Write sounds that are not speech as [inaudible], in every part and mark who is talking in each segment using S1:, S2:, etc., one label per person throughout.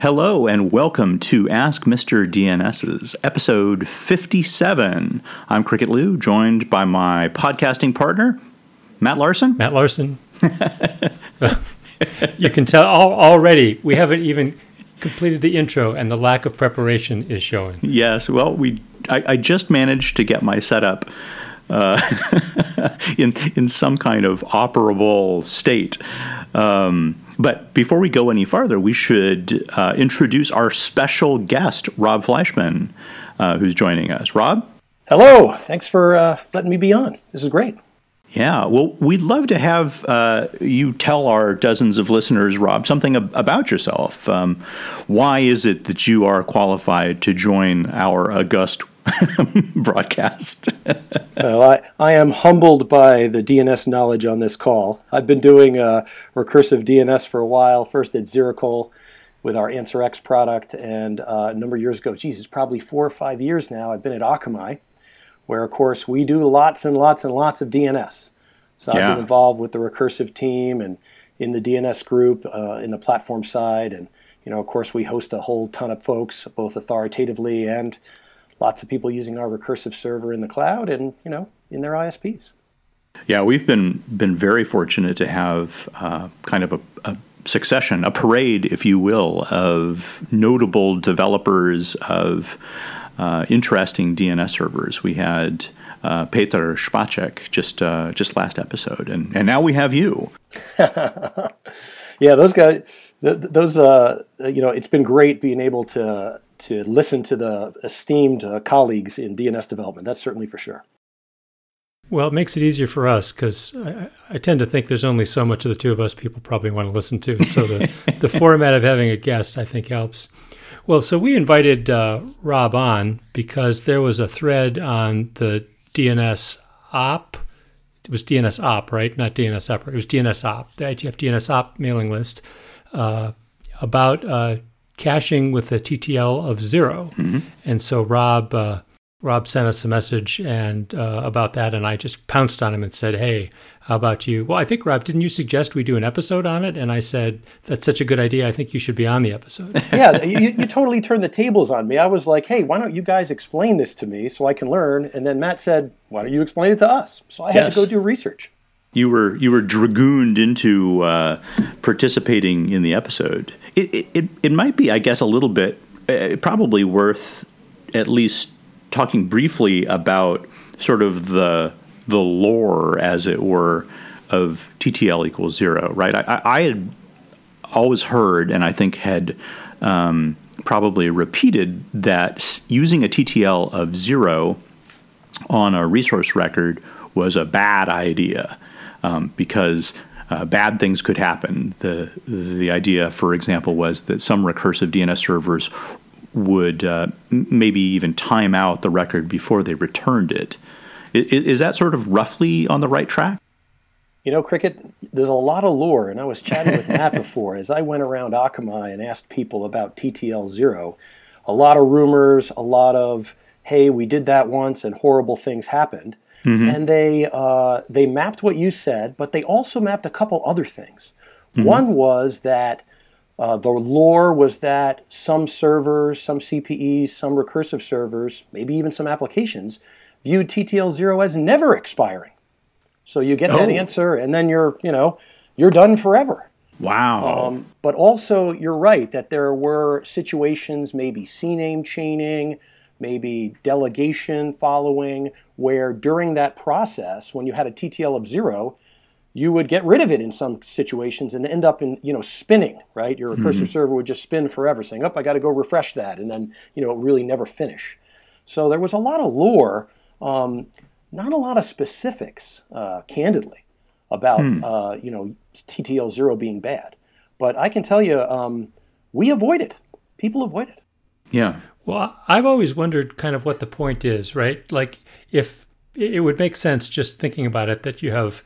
S1: Hello and welcome to Ask Mr. DNS's episode 57. I'm Cricket Liu, joined by my podcasting partner, Matt Larson.
S2: Matt Larson. [laughs] you can tell already we haven't even completed the intro, and the lack of preparation is showing.
S1: Yes, well, we I, I just managed to get my setup uh, [laughs] in in some kind of operable state. Um, but before we go any farther, we should uh, introduce our special guest, Rob Fleischman, uh, who's joining us. Rob?
S3: Hello. Thanks for uh, letting me be on. This is great.
S1: Yeah, well, we'd love to have uh, you tell our dozens of listeners, Rob, something ab- about yourself. Um, why is it that you are qualified to join our august [laughs] broadcast. [laughs]
S3: well, I, I am humbled by the DNS knowledge on this call. I've been doing uh, recursive DNS for a while, first at Xerocole with our AnswerX product, and uh, a number of years ago, geez, it's probably four or five years now, I've been at Akamai, where, of course, we do lots and lots and lots of DNS. So yeah. I've been involved with the recursive team and in the DNS group, uh, in the platform side, and you know, of course, we host a whole ton of folks, both authoritatively and lots of people using our recursive server in the cloud and you know in their ISPs.
S1: Yeah, we've been been very fortunate to have uh, kind of a, a, succession, a parade, if you will, of notable developers of uh, interesting DNS servers. We had uh, Petr Špaček just uh, just last episode, and and now we have you. [laughs]
S3: yeah, those guys, those uh, you know, it's been great being able to to listen to the esteemed uh, colleagues in DNS development. That's certainly for sure.
S2: Well, it makes it easier for us because I, I, tend to think there's only so much of the two of us people probably want to listen to. So the, [laughs] the format of having a guest, I think, helps. Well, so we invited uh, Rob on because there was a thread on the DNS op. It was DNS op, right? Not DNS op. It was DNS op, the IETF DNS op mailing list uh, about uh, caching with a TTL of 0 mm-hmm. And so Rob uh, Rob sent us a message and uh, about that, and I just pounced on him and said, "Hey, how about you?" Well, I think Rob, didn't you suggest we do an episode on it? And I said, "That's such a good idea. I think you should be on the episode." [laughs]
S3: yeah, you, you totally turned the tables on me. I was like, "Hey, why don't you guys explain this to me so I can learn?" And then Matt said, "Why don't you explain it to us?" So I had yes. to go do research
S1: you were you were dragooned into uh, participating in the episode. It, it it might be, I guess, a little bit uh, probably worth at least talking briefly about sort of the the lore, as it were, of TTL equals zero. Right? I, I had always heard, and I think had. Um, probably repeated that using a TTL of zero on a resource record was a bad idea um, because uh, bad things could happen. The the idea, for example, was that some recursive DNS servers would uh, maybe even time out the record before they returned it. Is, is that sort of roughly on the right track?
S3: You know, Cricket, there's a lot of lore, and I was chatting with Matt [laughs] before as I went around Akamai and asked people about TTL zero. A lot of rumors, a lot of, hey, we did that once and horrible things happened. Mm-hmm. And they uh, they mapped what you said, but they also mapped a couple other things. Mm-hmm. One was that uh, the lore was that some servers, some CPEs, some recursive servers, maybe even some applications, viewed TTL zero as never expiring. So you get oh. that answer, and then you're you know you're done forever.
S1: Wow. Um,
S3: but also, you're right that there were situations, maybe CNAME chaining, maybe delegation following, where during that process, when you had a TTL of zero, you would get rid of it in some situations and end up in you know spinning right? Your recursive mm-hmm. server would just spin forever saying oh i got to go refresh that and then you know really never finish. So there was a lot of lore um, not a lot of specifics uh, candidly about hmm. uh, you know ttl 0 being bad. But i can tell you um, we avoid it. People avoid it.
S1: Yeah
S2: well, I've always wondered kind of what the point is, right? Like if it would make sense just thinking about it that you have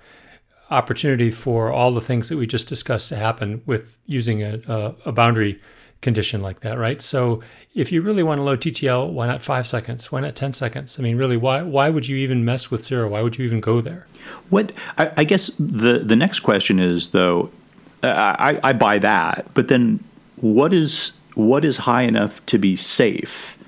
S2: opportunity for all the things that we just discussed to happen with using a, a, a boundary condition like that, right? So if you really want to load TTL, why not five seconds? Why not 10 seconds? I mean, really, why, why would you even mess with zero? Why would you even go there?
S1: What I, I guess the, the next question is, though, I, I buy that, but then what is what is high enough to be safe?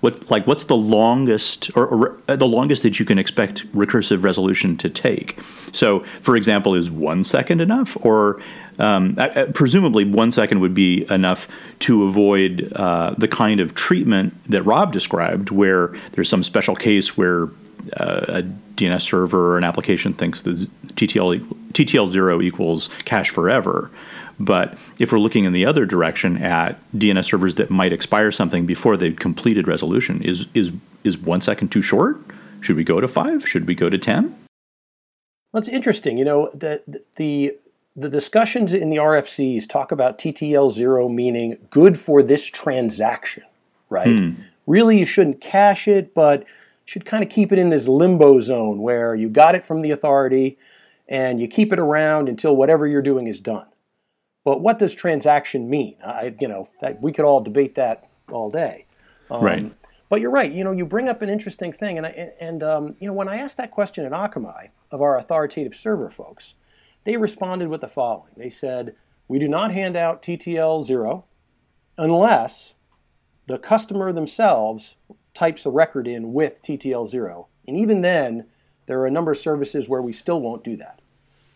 S1: What like what's the longest or, or, uh, the longest that you can expect recursive resolution to take? So, for example, is one second enough, or um, uh, presumably one second would be enough to avoid uh, the kind of treatment that Rob described, where there's some special case where uh, a DNS server or an application thinks that TTL TTL zero equals cache forever. But if we're looking in the other direction at DNS servers that might expire something before they've completed resolution, is is is one second too short? Should we go to five? Should we go to ten?
S3: Well, it's interesting. You know, the the the discussions in the RFCs talk about TTL zero meaning good for this transaction, right? Hmm. Really, you shouldn't cache it, but should kind of keep it in this limbo zone where you got it from the authority and you keep it around until whatever you're doing is done. But what does transaction mean? I, you know, that, we could all debate that all day.
S1: Um, right.
S3: But you're right. You know, you bring up an interesting thing, and I, and um, you know, when I asked that question at Akamai of our authoritative server folks, they responded with the following. They said, "We do not hand out TTL zero unless the customer themselves types the record in with TTL zero, and even then, there are a number of services where we still won't do that.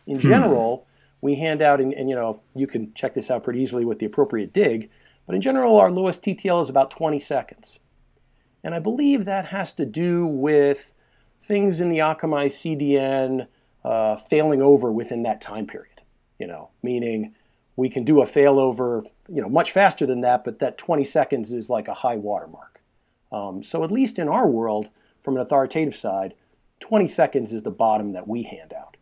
S3: In hmm. general." We hand out, and, and, you know, you can check this out pretty easily with the appropriate dig, but in general, our lowest TTL is about 20 seconds. And I believe that has to do with things in the Akamai CDN uh, failing over within that time period, you know, meaning we can do a failover, you know, much faster than that, but that 20 seconds is like a high watermark. Um, so at least in our world, from an authoritative side, 20 seconds is the bottom that we hand out.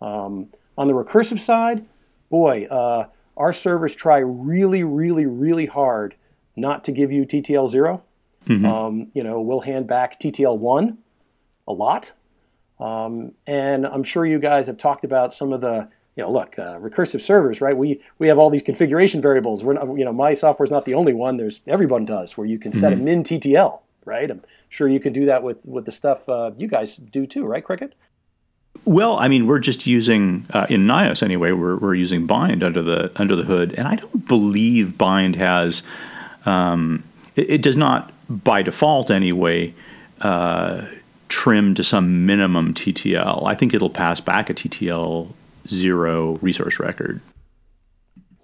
S3: Um, on the recursive side, boy, uh, our servers try really, really, really hard not to give you TTL 0. Mm-hmm. Um, you know, we'll hand back TTL 1 a lot. Um, and I'm sure you guys have talked about some of the, you know, look, uh, recursive servers, right? We we have all these configuration variables. We're not, you know, my software is not the only one. There's everyone does where you can set mm-hmm. a min TTL, right? I'm sure you can do that with with the stuff uh, you guys do too, right, Cricket?
S1: Well, I mean, we're just using uh, in NIOS anyway. We're, we're using Bind under the under the hood, and I don't believe Bind has. Um, it, it, does not, by default anyway, uh, trim to some minimum TTL. I think it'll pass back a TTL zero resource record.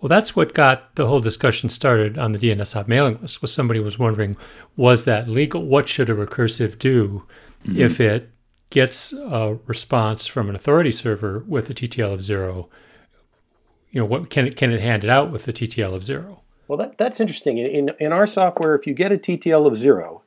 S2: Well, that's what got the whole discussion started on the DNSOP mailing list. Was somebody was wondering, was that legal? What should a recursive do mm-hmm. if it gets a response from an authority server with a TTL of zero, you know, what can it can it hand it out with a TTL of zero?
S3: Well, that, that's interesting. In, in our software, if you get a TTL of zero,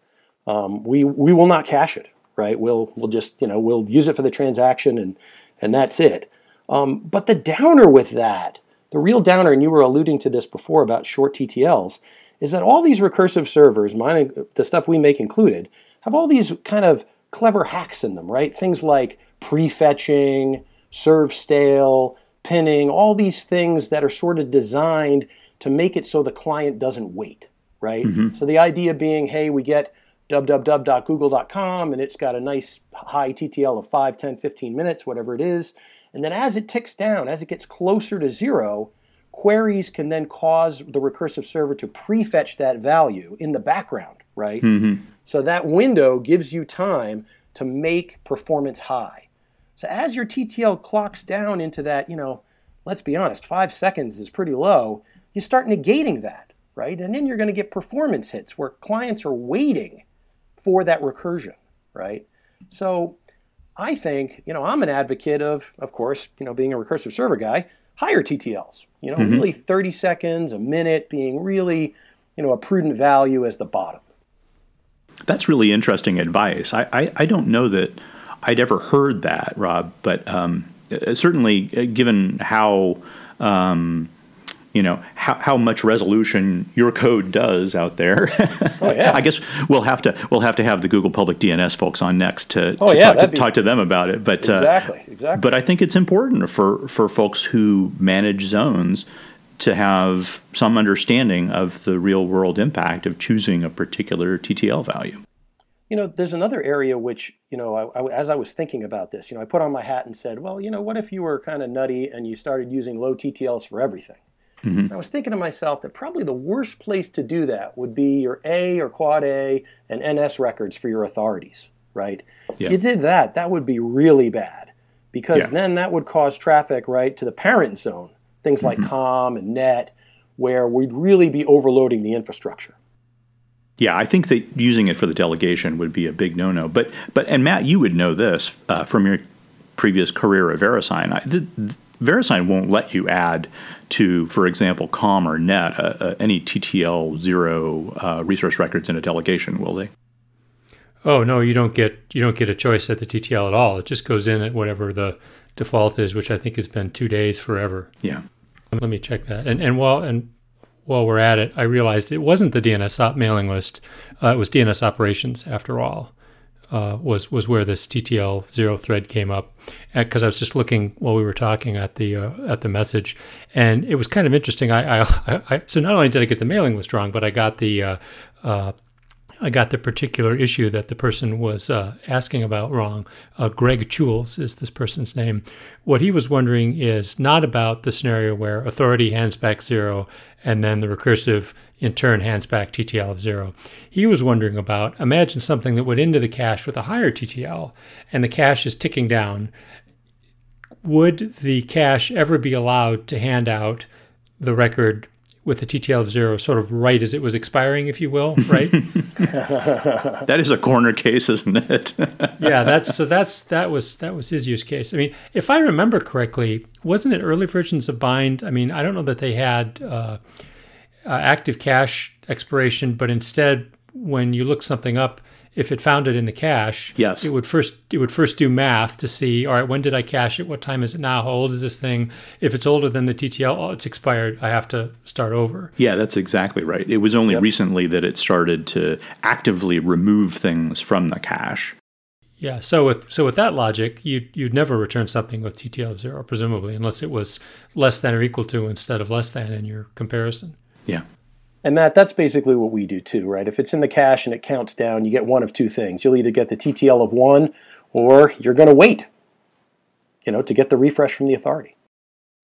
S3: um, we we will not cache it, right? We'll we'll just you know we'll use it for the transaction and and that's it. Um, but the downer with that, the real downer, and you were alluding to this before about short TTLs, is that all these recursive servers, mine, the stuff we make included, have all these kind of clever hacks in them, right? Things like prefetching, serve stale, pinning, all these things that are sort of designed to make it so the client doesn't wait, right? Mm-hmm. So the idea being, hey, we get www.google.com and it's got a nice high TTL of 5, 10, 15 minutes, whatever it is. And then as it ticks down, as it gets closer to zero, queries can then cause the recursive server to prefetch that value in the background, right? Mm-hmm. So that window gives you time to make performance high. So as your TTL clocks down into that, you know, let's be honest, five seconds is pretty low, you start negating that, right? And then you're going to get performance hits where clients are waiting for that recursion, right? So I think, you know, I'm an advocate of, of course, you know, being a recursive server guy, higher TTLs, you know, mm-hmm. really 30 seconds, a minute being really, you know, a prudent value as the bottom.
S1: That's really interesting advice. I, I, I, don't know that I'd ever heard that, Rob, but um, uh, certainly uh, given how um, you know how, how much resolution your code does out there.
S3: oh, yeah. [laughs]
S1: I guess we'll have to we'll have to have the Google Public DNS folks on next to, oh, to, yeah, talk, to be... talk, to them about it. But
S3: exactly, uh, exactly.
S1: But I think it's important for for folks who manage zones to have some understanding of the real world impact of choosing a particular TTL value.
S3: You know, there's another area which, you know, I, I, as I was thinking about this, you know, I put on my hat and said, well, you know, what if you were kind of nutty and you started using low TTLs for everything? Mm-hmm. I was thinking to myself that probably the worst place to do that would be your A or Quad A and NS records for your authorities, right? Yeah. If you did that, that would be really bad because yeah. then that would cause traffic, right, to the parent zone, things like mm-hmm. COM and NET, where we'd really be overloading the infrastructure.
S1: Yeah, I think that using it for the delegation would be a big no-no. But but and Matt, you would know this uh, from your previous career at VeriSign. I, the, the, VeriSign won't let you add to, for example, COM or NET uh, uh, any TTL zero uh, resource records in a delegation, will they?
S2: Oh no, you don't get you don't get a choice at the TTL at all. It just goes in at whatever the default is, which I think has been two days forever.
S1: Yeah.
S2: Let me check that. And and while and while we're at it, I realized it wasn't the DNS mailing list. Uh, it was DNS operations after all. Uh, was was where this TTL zero thread came up, because I was just looking while we were talking at the uh, at the message, and it was kind of interesting. I, I, [laughs] I, so not only did I get the mailing list wrong, but I got the uh, uh, I got the particular issue that the person was uh, asking about wrong. Uh, Greg Choules is this person's name. What he was wondering is not about the scenario where authority hands back zero and then the recursive in turn hands back TTL of zero. He was wondering about imagine something that went into the cache with a higher TTL and the cache is ticking down. Would the cache ever be allowed to hand out the record with the TTL of zero sort of right as it was expiring, if you will, right? [laughs]
S1: that is a corner case, isn't it? [laughs]
S2: yeah, that's so that's that was that was his use case. I mean, if I remember correctly, wasn't it early versions of Bind? I mean, I don't know that they had uh, uh, active cache expiration, but instead, when you look something up, if it found it in the cache,
S1: yes,
S2: it would first it would first do math to see, all right, when did I cache it? What time is it now? How old is this thing? If it's older than the TTL, oh, it's expired. I have to start over.
S1: Yeah, that's exactly right. It was only yep. recently that it started to actively remove things from the cache.
S2: Yeah, so with so with that logic, you you'd never return something with TTL of zero, presumably, unless it was less than or equal to instead of less than in your comparison.
S1: Yeah.
S3: And Matt, that's basically what we do too, right? If it's in the cache and it counts down, you get one of two things. You'll either get the TTL of one, or you're going to wait, you know, to get the refresh from the authority.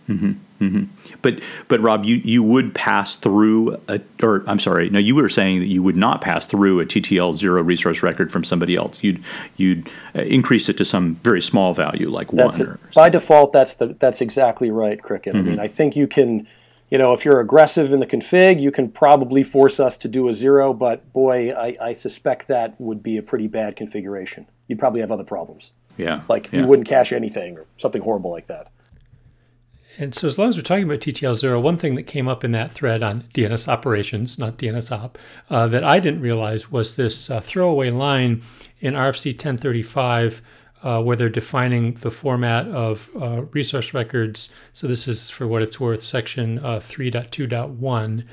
S1: Mm-hmm, mm-hmm. But but Rob, you, you would pass through a, or I'm sorry, no, you were saying that you would not pass through a TTL zero resource record from somebody else. You'd you'd uh, increase it to some very small value, like
S3: that's
S1: one.
S3: By default, that's the that's exactly right, Cricket. Mm-hmm. I mean, I think you can you know, if you're aggressive in the config, you can probably force us to do a zero, but boy, I, I suspect that would be a pretty bad configuration. You'd probably have other problems.
S1: Yeah.
S3: Like
S1: yeah.
S3: you wouldn't cache anything or something horrible like that.
S2: And so, as long as we're talking about TTL zero, one thing that came up in that thread on DNS operations, not DNS op, uh, that I didn't realize was this uh, throwaway line in RFC 1035 uh, where they're defining the format of uh, resource records. So this is, for what it's worth, section uh, 3.2.1.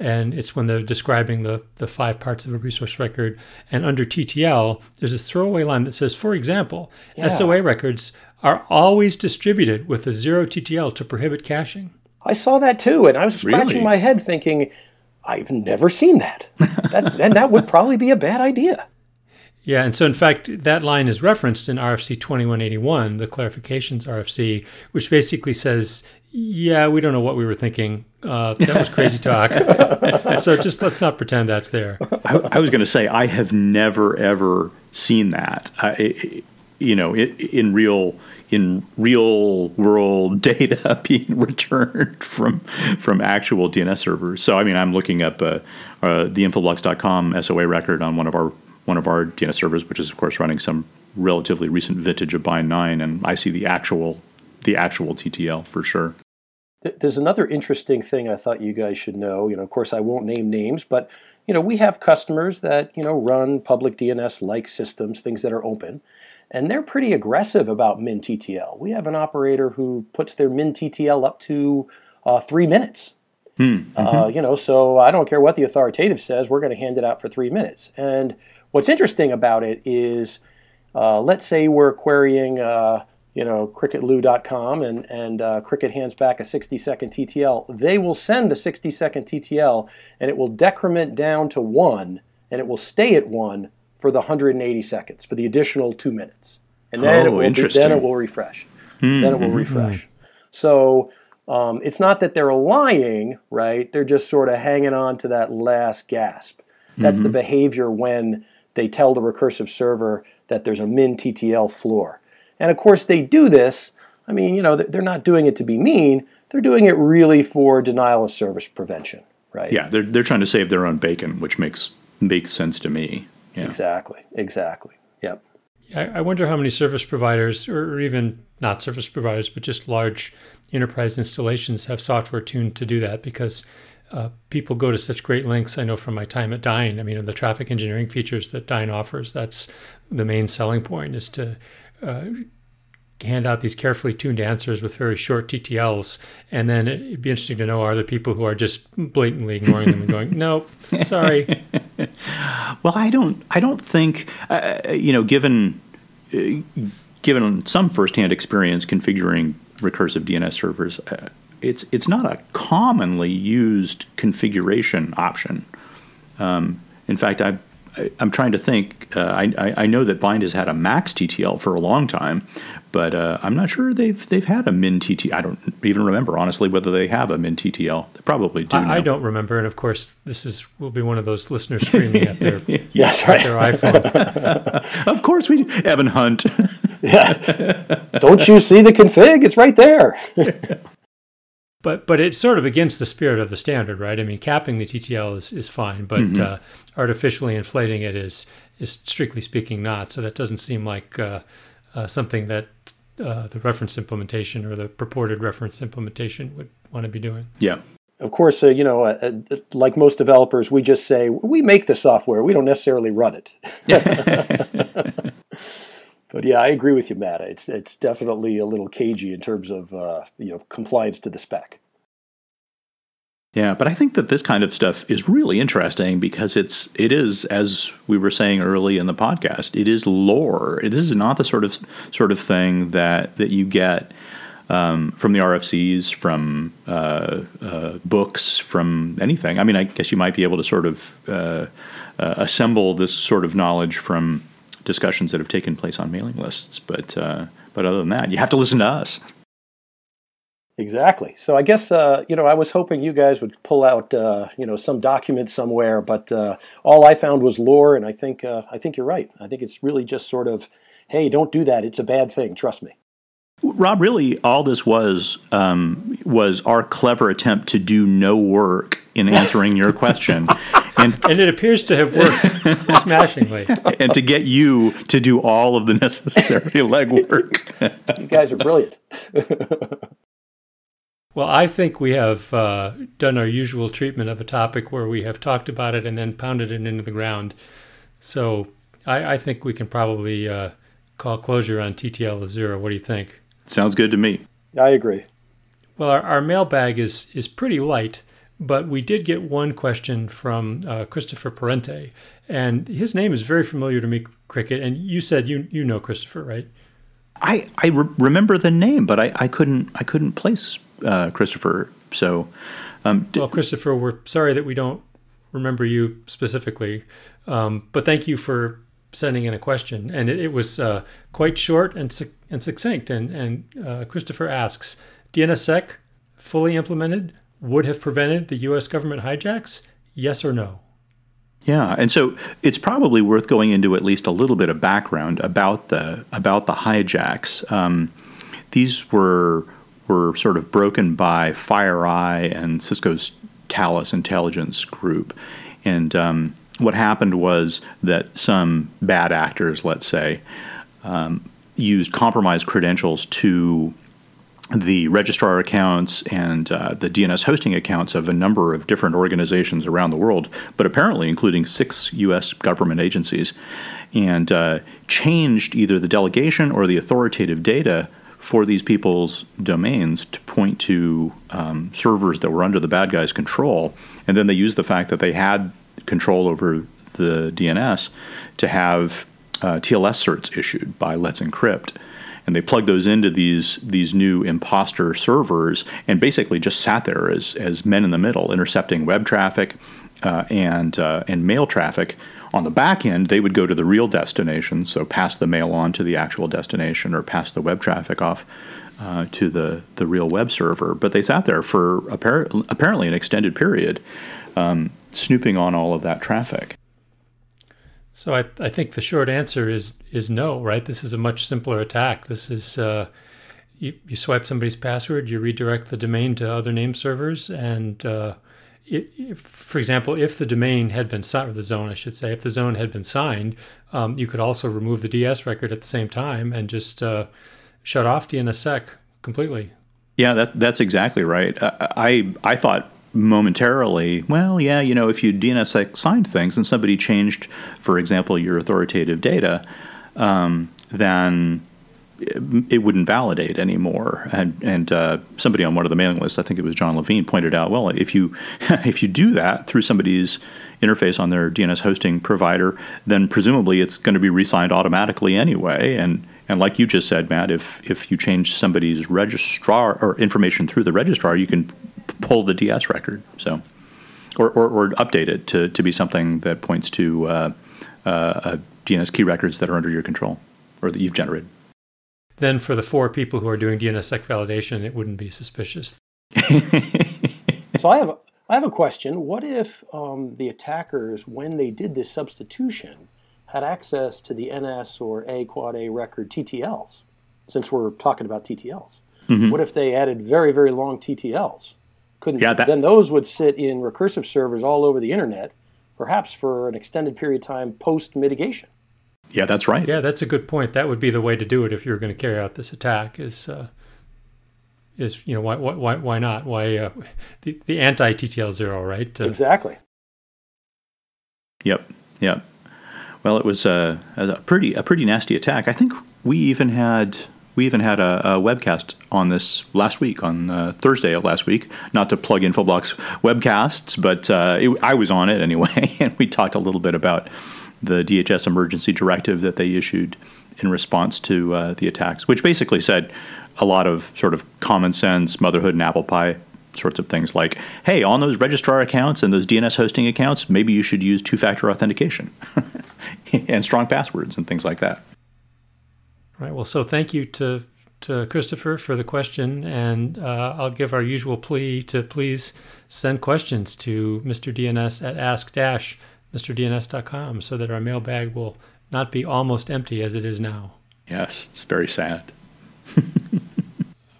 S2: And it's when they're describing the, the five parts of a resource record. And under TTL, there's a throwaway line that says, for example, yeah. SOA records are always distributed with a zero TTL to prohibit caching.
S3: I saw that too, and I was scratching really? my head thinking, I've never seen that. that [laughs] and that would probably be a bad idea.
S2: Yeah, and so in fact, that line is referenced in RFC 2181, the clarifications RFC, which basically says, yeah, we don't know what we were thinking. Uh, that was crazy talk. [laughs] so just let's not pretend that's there.
S1: I, I was going to say, I have never, ever seen that. I, you know, it, in real in real world [laughs] data [laughs] being returned from from actual DNS servers. So I mean, I'm looking up uh, uh, the infoblox.com SOA record on one of our one of our DNS servers, which is of course running some relatively recent vintage of Bind 9, and I see the actual the actual TTL for sure.
S3: There's another interesting thing I thought you guys should know. You know, of course, I won't name names, but you know, we have customers that you know run public DNS-like systems, things that are open, and they're pretty aggressive about min TTL. We have an operator who puts their min TTL up to uh, three minutes.
S1: Hmm, uh, mm-hmm.
S3: Uh, you know, so I don't care what the authoritative says, we're going to hand it out for three minutes. And What's interesting about it is, uh, let's say we're querying, uh, you know, cricketliu.com and, and uh, Cricket hands back a 60 second TTL. They will send the 60 second TTL and it will decrement down to one and it will stay at one for the 180 seconds, for the additional two minutes. And then,
S1: oh,
S3: it, will, then it will refresh. Mm-hmm. Then it will refresh. So um, it's not that they're lying, right? They're just sort of hanging on to that last gasp. That's mm-hmm. the behavior when they tell the recursive server that there's a min TTL floor. And of course, they do this. I mean, you know, they're not doing it to be mean. They're doing it really for denial of service prevention, right?
S1: Yeah, they're, they're trying to save their own bacon, which makes makes sense to me. Yeah.
S3: Exactly. Exactly. Yep.
S2: I wonder how many service providers, or even not service providers, but just large enterprise installations have software tuned to do that because uh, people go to such great lengths. I know from my time at Dyn, I mean, the traffic engineering features that Dyn offers, that's the main selling point is to uh, hand out these carefully tuned answers with very short TTLs. And then it'd be interesting to know are there people who are just blatantly ignoring them and going, [laughs] nope, sorry. [laughs]
S1: well, I don't, I don't think, uh, you know, given, uh, given some firsthand experience configuring recursive DNS servers, uh, it's it's not a commonly used configuration option. Um, in fact, I, I am trying to think. Uh, I, I know that Bind has had a max TTL for a long time, but uh, I'm not sure they've they've had a min TTL. I don't even remember honestly whether they have a min TTL. They probably do.
S2: I, I, don't remember, and of course, this is will be one of those listeners screaming at their [laughs]
S3: yes,
S2: right. their iPhone. [laughs]
S1: of course, we do. Evan Hunt. [laughs]
S3: yeah, don't you see the config? It's right there.
S2: But but it's sort of against the spirit of the standard, right? I mean, capping the TTL is, is fine, but mm-hmm. uh, artificially inflating it is is strictly speaking not. So that doesn't seem like uh, uh, something that uh, the reference implementation or the purported reference implementation would want to be doing.
S1: Yeah.
S3: Of course, uh, you know, uh, like most developers, we just say we make the software. We don't necessarily run it. [laughs] [laughs] but yeah, I agree with you, Matt. It's it's definitely a little cagey in terms of uh, you know compliance to the spec.
S1: Yeah, but I think that this kind of stuff is really interesting because it's it is as we were saying early in the podcast, it is lore. This is not the sort of sort of thing that that you get um, from the RFCs, from uh, uh, books, from anything. I mean, I guess you might be able to sort of uh, uh assemble this sort of knowledge from discussions that have taken place on mailing lists. But uh, but other than that, you have to listen to us.
S3: Exactly. So I guess uh, you know I was hoping you guys would pull out uh, you know some document somewhere, but uh, all I found was lore, and I think uh, I think you're right. I think it's really just sort of, hey, don't do that. It's a bad thing. Trust me.
S1: Rob, really, all this was um, was our clever attempt to do no work in answering your question, [laughs]
S2: and [laughs] and it appears to have worked [laughs] smashingly,
S1: and to get you to do all of the necessary [laughs] legwork.
S3: you guys are brilliant.
S2: well, I think we have uh, done our usual treatment of a topic where we have talked about it and then pounded it into the ground. So I, I think we can probably uh, call closure on TTL zero. What do you think?
S1: Sounds good to me.
S3: I agree.
S2: Well, our, our mailbag is is pretty light, but we did get one question from uh, Christopher Parente, and his name is very familiar to me, Cricket. And you said you you know Christopher, right?
S1: I I re- remember the name, but I, I couldn't I couldn't place uh, Christopher. So,
S2: um, well, Christopher, we're sorry that we don't remember you specifically, um, but thank you for sending in a question, and it, it was uh, quite short and su- and succinct. And and uh, Christopher asks, DNSSEC fully implemented would have prevented the U.S. government hijacks? Yes or no?
S1: Yeah, and so it's probably worth going into at least a little bit of background about the about the hijacks. Um, these were were sort of broken by FireEye and Cisco's Talos intelligence group, and um, what happened was that some bad actors, let's say, um, used compromised credentials to the registrar accounts and uh, the DNS hosting accounts of a number of different organizations around the world, but apparently including six U.S. government agencies, and uh, changed either the delegation or the authoritative data for these people's domains to point to um, servers that were under the bad guys' control. And then they used the fact that they had control over the DNS to have uh, TLS certs issued by Let's Encrypt. And they plugged those into these these new imposter servers and basically just sat there as, as men in the middle, intercepting web traffic uh, and uh, and mail traffic. On the back end, they would go to the real destination, so pass the mail on to the actual destination or pass the web traffic off uh, to the, the real web server. But they sat there for appar- apparently an extended period, um, snooping on all of that traffic.
S2: So I, I think the short answer is is no, right? This is a much simpler attack. This is uh, you, you swipe somebody's password, you redirect the domain to other name servers, and uh, it, if, for example, if the domain had been signed, or the zone, I should say, if the zone had been signed, um, you could also remove the DS record at the same time and just uh, shut off DNSSEC completely.
S1: Yeah, that, that's exactly right. I I thought momentarily, well, yeah, you know, if you DNS signed things and somebody changed, for example, your authoritative data, um, then it wouldn't validate anymore. And and uh, somebody on one of the mailing lists, I think it was John Levine, pointed out, well, if you [laughs] if you do that through somebody's interface on their DNS hosting provider, then presumably it's going to be re-signed automatically anyway. And and like you just said, Matt, if if you change somebody's registrar or information through the registrar, you can pull the DS record. So, or, or, or update it to, to be something that points to uh, uh, DNS key records that are under your control or that you've generated.
S2: Then, for the four people who are doing DNSSEC validation, it wouldn't be suspicious. [laughs]
S3: so I have a, I have a question. What if um, the attackers, when they did this substitution, had access to the NS or A quad A record TTLs? Since we're talking about TTLs, mm-hmm. what if they added very very long TTLs? Couldn't yeah, that, then those would sit in recursive servers all over the internet perhaps for an extended period of time post mitigation.
S1: Yeah that's right.
S2: Yeah that's a good point. That would be the way to do it if you were going to carry out this attack is uh, is you know why why why not? Why uh, the, the anti ttl zero right?
S3: Uh, exactly.
S1: Yep yep. Well it was a, a pretty a pretty nasty attack. I think we even had we even had a, a webcast on this last week, on uh, Thursday of last week. Not to plug Infoblox webcasts, but uh, it, I was on it anyway, [laughs] and we talked a little bit about the DHS emergency directive that they issued in response to uh, the attacks, which basically said a lot of sort of common sense motherhood and apple pie sorts of things like, hey, on those registrar accounts and those DNS hosting accounts, maybe you should use two factor authentication [laughs] and strong passwords and things like that.
S2: Right. Well, so thank you to to Christopher for the question, and uh, I'll give our usual plea to please send questions to Mr. DNS at ask-mrdns.com so that our mailbag will not be almost empty as it is now.
S1: Yes, it's very sad. [laughs]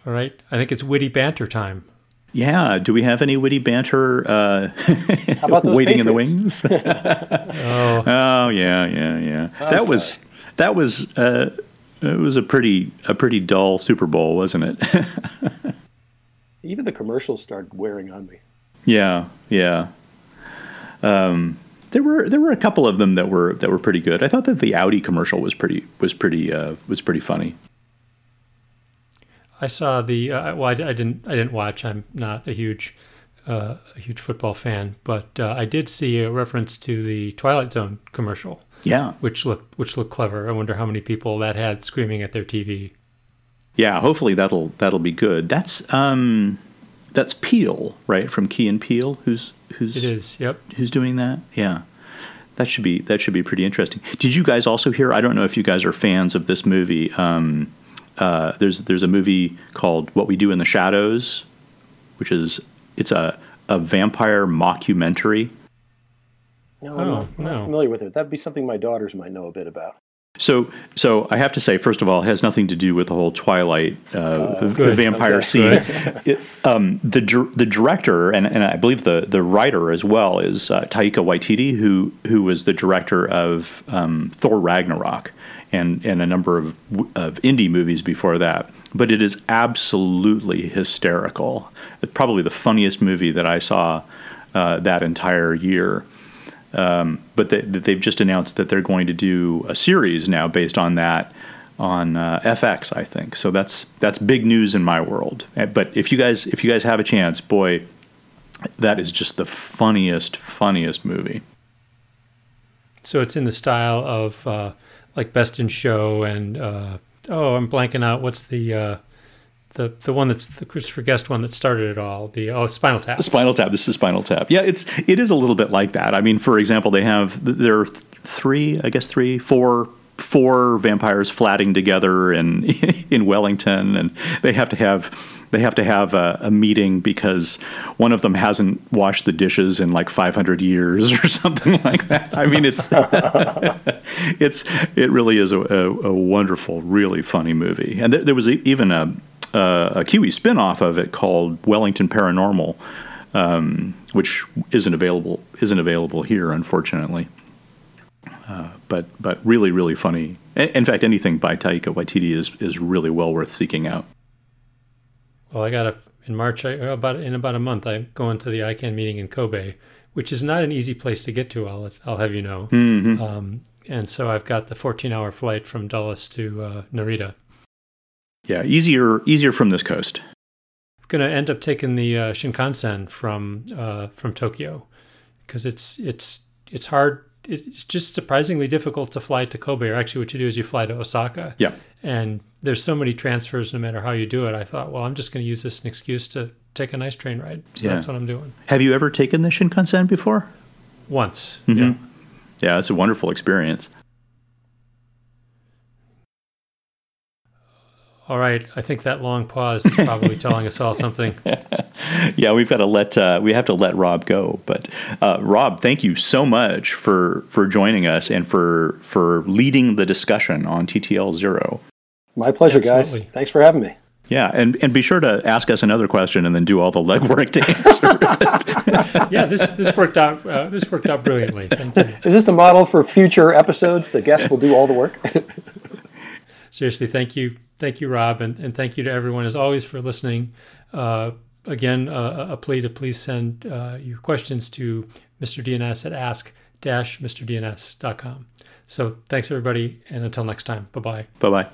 S2: All right. I think it's witty banter time.
S1: Yeah. Do we have any witty banter uh, [laughs] waiting Patriots? in the wings? [laughs] oh. oh, yeah, yeah, yeah. Oh, that sorry. was that was uh, it was a pretty a pretty dull Super Bowl, wasn't it? [laughs]
S3: Even the commercials started wearing on me.
S1: Yeah, yeah. Um, there were there were a couple of them that were that were pretty good. I thought that the Audi commercial was pretty was pretty uh, was pretty funny.
S2: I saw the uh, well, I, I, didn't I didn't watch. I'm not a huge uh, a huge football fan, but uh, I did see a reference to the Twilight Zone commercial.
S1: Yeah,
S2: which looked which looked clever. I wonder how many people that had screaming at their TV.
S1: Yeah, hopefully that'll that'll be good. That's um, that's Peele, right from Key and Peele, who's who's
S2: it is. Yep,
S1: who's doing that? Yeah, that should be that should be pretty interesting. Did you guys also hear? I don't know if you guys are fans of this movie. Um, uh, there's there's a movie called What We Do in the Shadows, which is it's a a vampire mockumentary
S3: no, oh, I'm, not, I'm no. not familiar with it. That'd be something my daughters might know a bit about.
S1: So, so I have to say, first of all, it has nothing to do with the whole Twilight uh, uh, vampire okay. scene. it, um, the the director and, and I believe the the writer as well is uh, Taika Waititi, who who was the director of um, Thor Ragnarok and and a number of of indie movies before that. But it is absolutely hysterical. It's probably the funniest movie that I saw uh, that entire year. Um, but they, they've just announced that they're going to do a series now based on that on uh, FX, I think. So that's that's big news in my world. Eh, but if you guys if you guys have a chance, boy, that is just the funniest funniest movie.
S2: So it's in the style of uh, like Best in Show and uh, oh, I'm blanking out. What's the uh, the the one that's the Christopher Guest one that started it all. The oh, Spinal Tap.
S1: The Spinal Tap. This is Spinal Tap. Yeah, it's it is a little bit like that. I mean, for example, they have there are three, I guess three, four four vampires flatting together in [laughs] in Wellington, and they have to have they have to have a, a, meeting because one of them hasn't washed the dishes in like 500 years [laughs] or something like that. I mean, it's [laughs] it's it really is a, a, a, wonderful, really funny movie. And th- there was even a a Kiwi spin-off of it called Wellington Paranormal, um, which isn't available isn't available here, unfortunately. Uh, but but really really funny. In fact, anything by Taika Waititi is is really well worth seeking out.
S2: Well, I got a in March. I, about in about a month, I'm going to the ICANN meeting in Kobe, which is not an easy place to get to. I'll I'll have you know.
S1: Mm-hmm.
S2: Um, and so I've got the 14 hour flight from Dulles to uh, Narita.
S1: Yeah, easier easier from this coast.
S2: I'm gonna end up taking the uh, Shinkansen from uh, from Tokyo because it's it's it's hard. It's just surprisingly difficult to fly to Kobe. Or actually, what you do is you fly to Osaka.
S1: Yeah.
S2: And there's so many transfers, no matter how you do it. I thought, well, I'm just going to use this as an excuse to take a nice train ride. So yeah. that's what I'm doing.
S1: Have you ever taken the Shinkansen before?
S2: Once.
S1: Mm-hmm. Yeah. Yeah, it's a wonderful experience.
S2: All right, I think that long pause is probably [laughs] telling us all something. [laughs]
S1: yeah, we've got to let uh, we have to let Rob go. But uh, Rob, thank you so much for for joining us and for for leading the discussion on TTL zero.
S3: My pleasure, Absolutely. guys. Thanks for having me.
S1: Yeah, and, and be sure to ask us another question and then do all the legwork to answer [laughs]
S2: it. yeah, this this worked out uh, this worked out brilliantly. Thank you.
S3: Is this the model for future episodes? The guests will do all the work.
S2: Seriously, thank you thank you, Rob, and, and thank you to everyone as always for listening. Uh, again, uh, a plea to please send uh, your questions to Mr. DNS at ask-mrdns.com. So thanks, everybody, and until next time, bye-bye.
S1: Bye-bye.